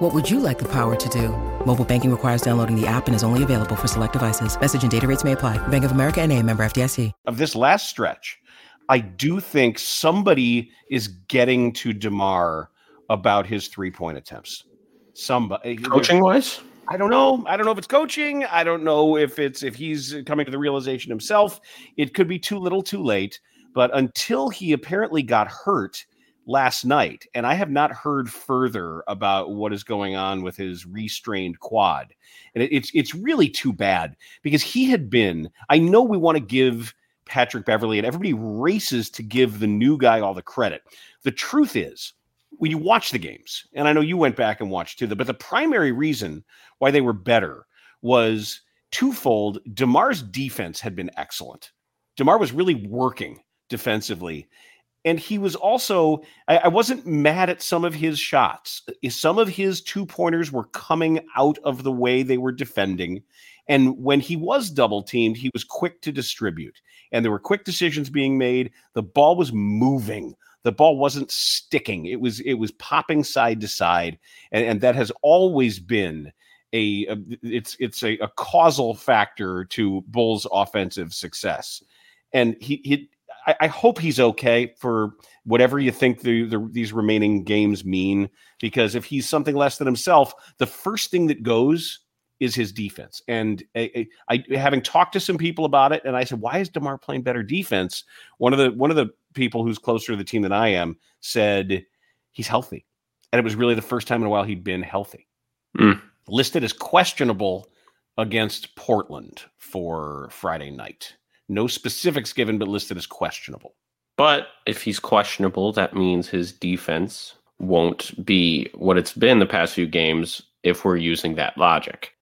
What would you like the power to do? Mobile banking requires downloading the app and is only available for select devices. Message and data rates may apply. Bank of America and a member FDIC. Of this last stretch, I do think somebody is getting to DeMar about his three-point attempts. Somebody eh, Coaching wise? I don't know. I don't know if it's coaching. I don't know if it's if he's coming to the realization himself. It could be too little, too late. But until he apparently got hurt last night, and I have not heard further about what is going on with his restrained quad. And it, it's it's really too bad because he had been. I know we want to give Patrick Beverley and everybody races to give the new guy all the credit. The truth is when you watch the games, and I know you went back and watched too, but the primary reason why they were better was twofold. DeMar's defense had been excellent. DeMar was really working defensively. And he was also, I, I wasn't mad at some of his shots. Uh, some of his two pointers were coming out of the way they were defending. And when he was double teamed, he was quick to distribute. And there were quick decisions being made. The ball was moving the ball wasn't sticking. It was it was popping side to side, and, and that has always been a, a it's it's a, a, causal factor to Bulls' offensive success. And he he I, I hope he's okay for whatever you think the, the these remaining games mean. Because if he's something less than himself, the first thing that goes is his defense. And I, I, having talked to some people about it, and I said, "Why is Demar playing better defense?" One of the one of the people who's closer to the team than I am said he's healthy, and it was really the first time in a while he'd been healthy. Mm. Listed as questionable against Portland for Friday night. No specifics given, but listed as questionable. But if he's questionable, that means his defense won't be what it's been the past few games if we're using that logic.